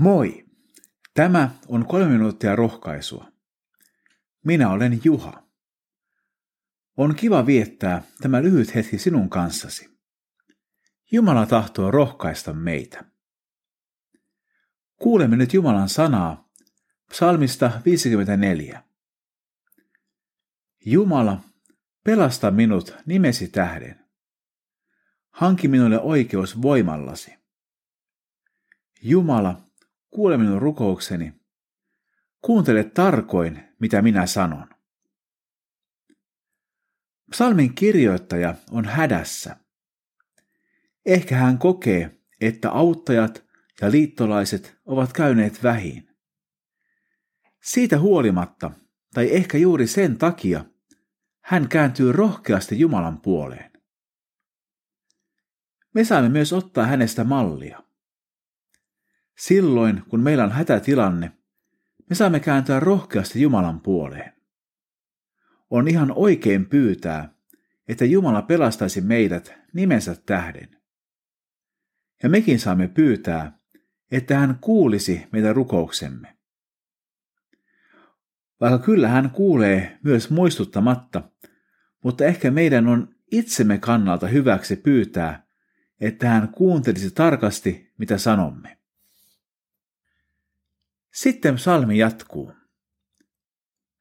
Moi! Tämä on kolme minuuttia rohkaisua. Minä olen Juha. On kiva viettää tämä lyhyt hetki sinun kanssasi. Jumala tahtoo rohkaista meitä. Kuulemme nyt Jumalan sanaa psalmista 54. Jumala, pelasta minut nimesi tähden. Hanki minulle oikeus voimallasi. Jumala, kuule minun rukoukseni. Kuuntele tarkoin, mitä minä sanon. Psalmin kirjoittaja on hädässä. Ehkä hän kokee, että auttajat ja liittolaiset ovat käyneet vähin. Siitä huolimatta, tai ehkä juuri sen takia, hän kääntyy rohkeasti Jumalan puoleen. Me saamme myös ottaa hänestä mallia. Silloin, kun meillä on hätätilanne, me saamme kääntää rohkeasti Jumalan puoleen. On ihan oikein pyytää, että Jumala pelastaisi meidät nimensä tähden. Ja mekin saamme pyytää, että hän kuulisi meidän rukouksemme. Vaikka kyllä hän kuulee myös muistuttamatta, mutta ehkä meidän on itsemme kannalta hyväksi pyytää, että hän kuuntelisi tarkasti, mitä sanomme. Sitten psalmi jatkuu.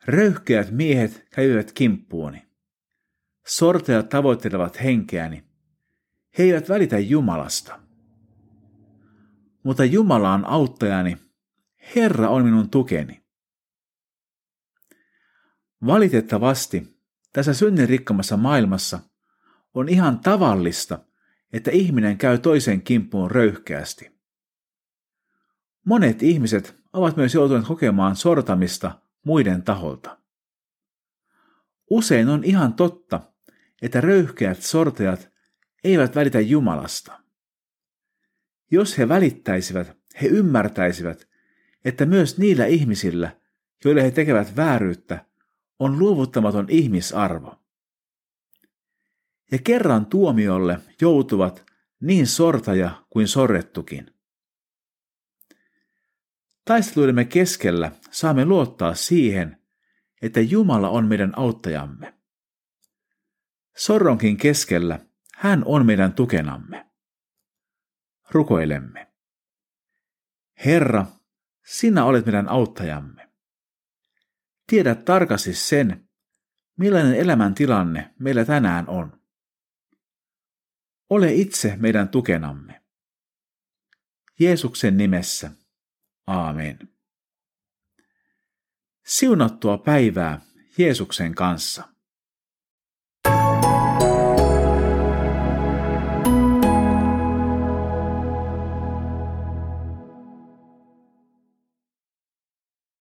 Röyhkeät miehet käyvät kimppuuni. Sorteat tavoittelevat henkeäni. He eivät välitä Jumalasta. Mutta Jumala on auttajani. Herra on minun tukeni. Valitettavasti tässä synnin rikkamassa maailmassa on ihan tavallista, että ihminen käy toisen kimppuun röyhkeästi. Monet ihmiset ovat myös joutuneet kokemaan sortamista muiden taholta. Usein on ihan totta, että röyhkeät sortajat eivät välitä Jumalasta. Jos he välittäisivät, he ymmärtäisivät, että myös niillä ihmisillä, joille he tekevät vääryyttä, on luovuttamaton ihmisarvo. Ja kerran tuomiolle joutuvat niin sortaja kuin sorrettukin. Taisteluidemme keskellä saamme luottaa siihen, että Jumala on meidän auttajamme. Sorronkin keskellä hän on meidän tukenamme. Rukoilemme. Herra, sinä olet meidän auttajamme. Tiedät tarkasti sen, millainen elämäntilanne meillä tänään on. Ole itse meidän tukenamme. Jeesuksen nimessä. Aamen. Siunattua päivää Jeesuksen kanssa.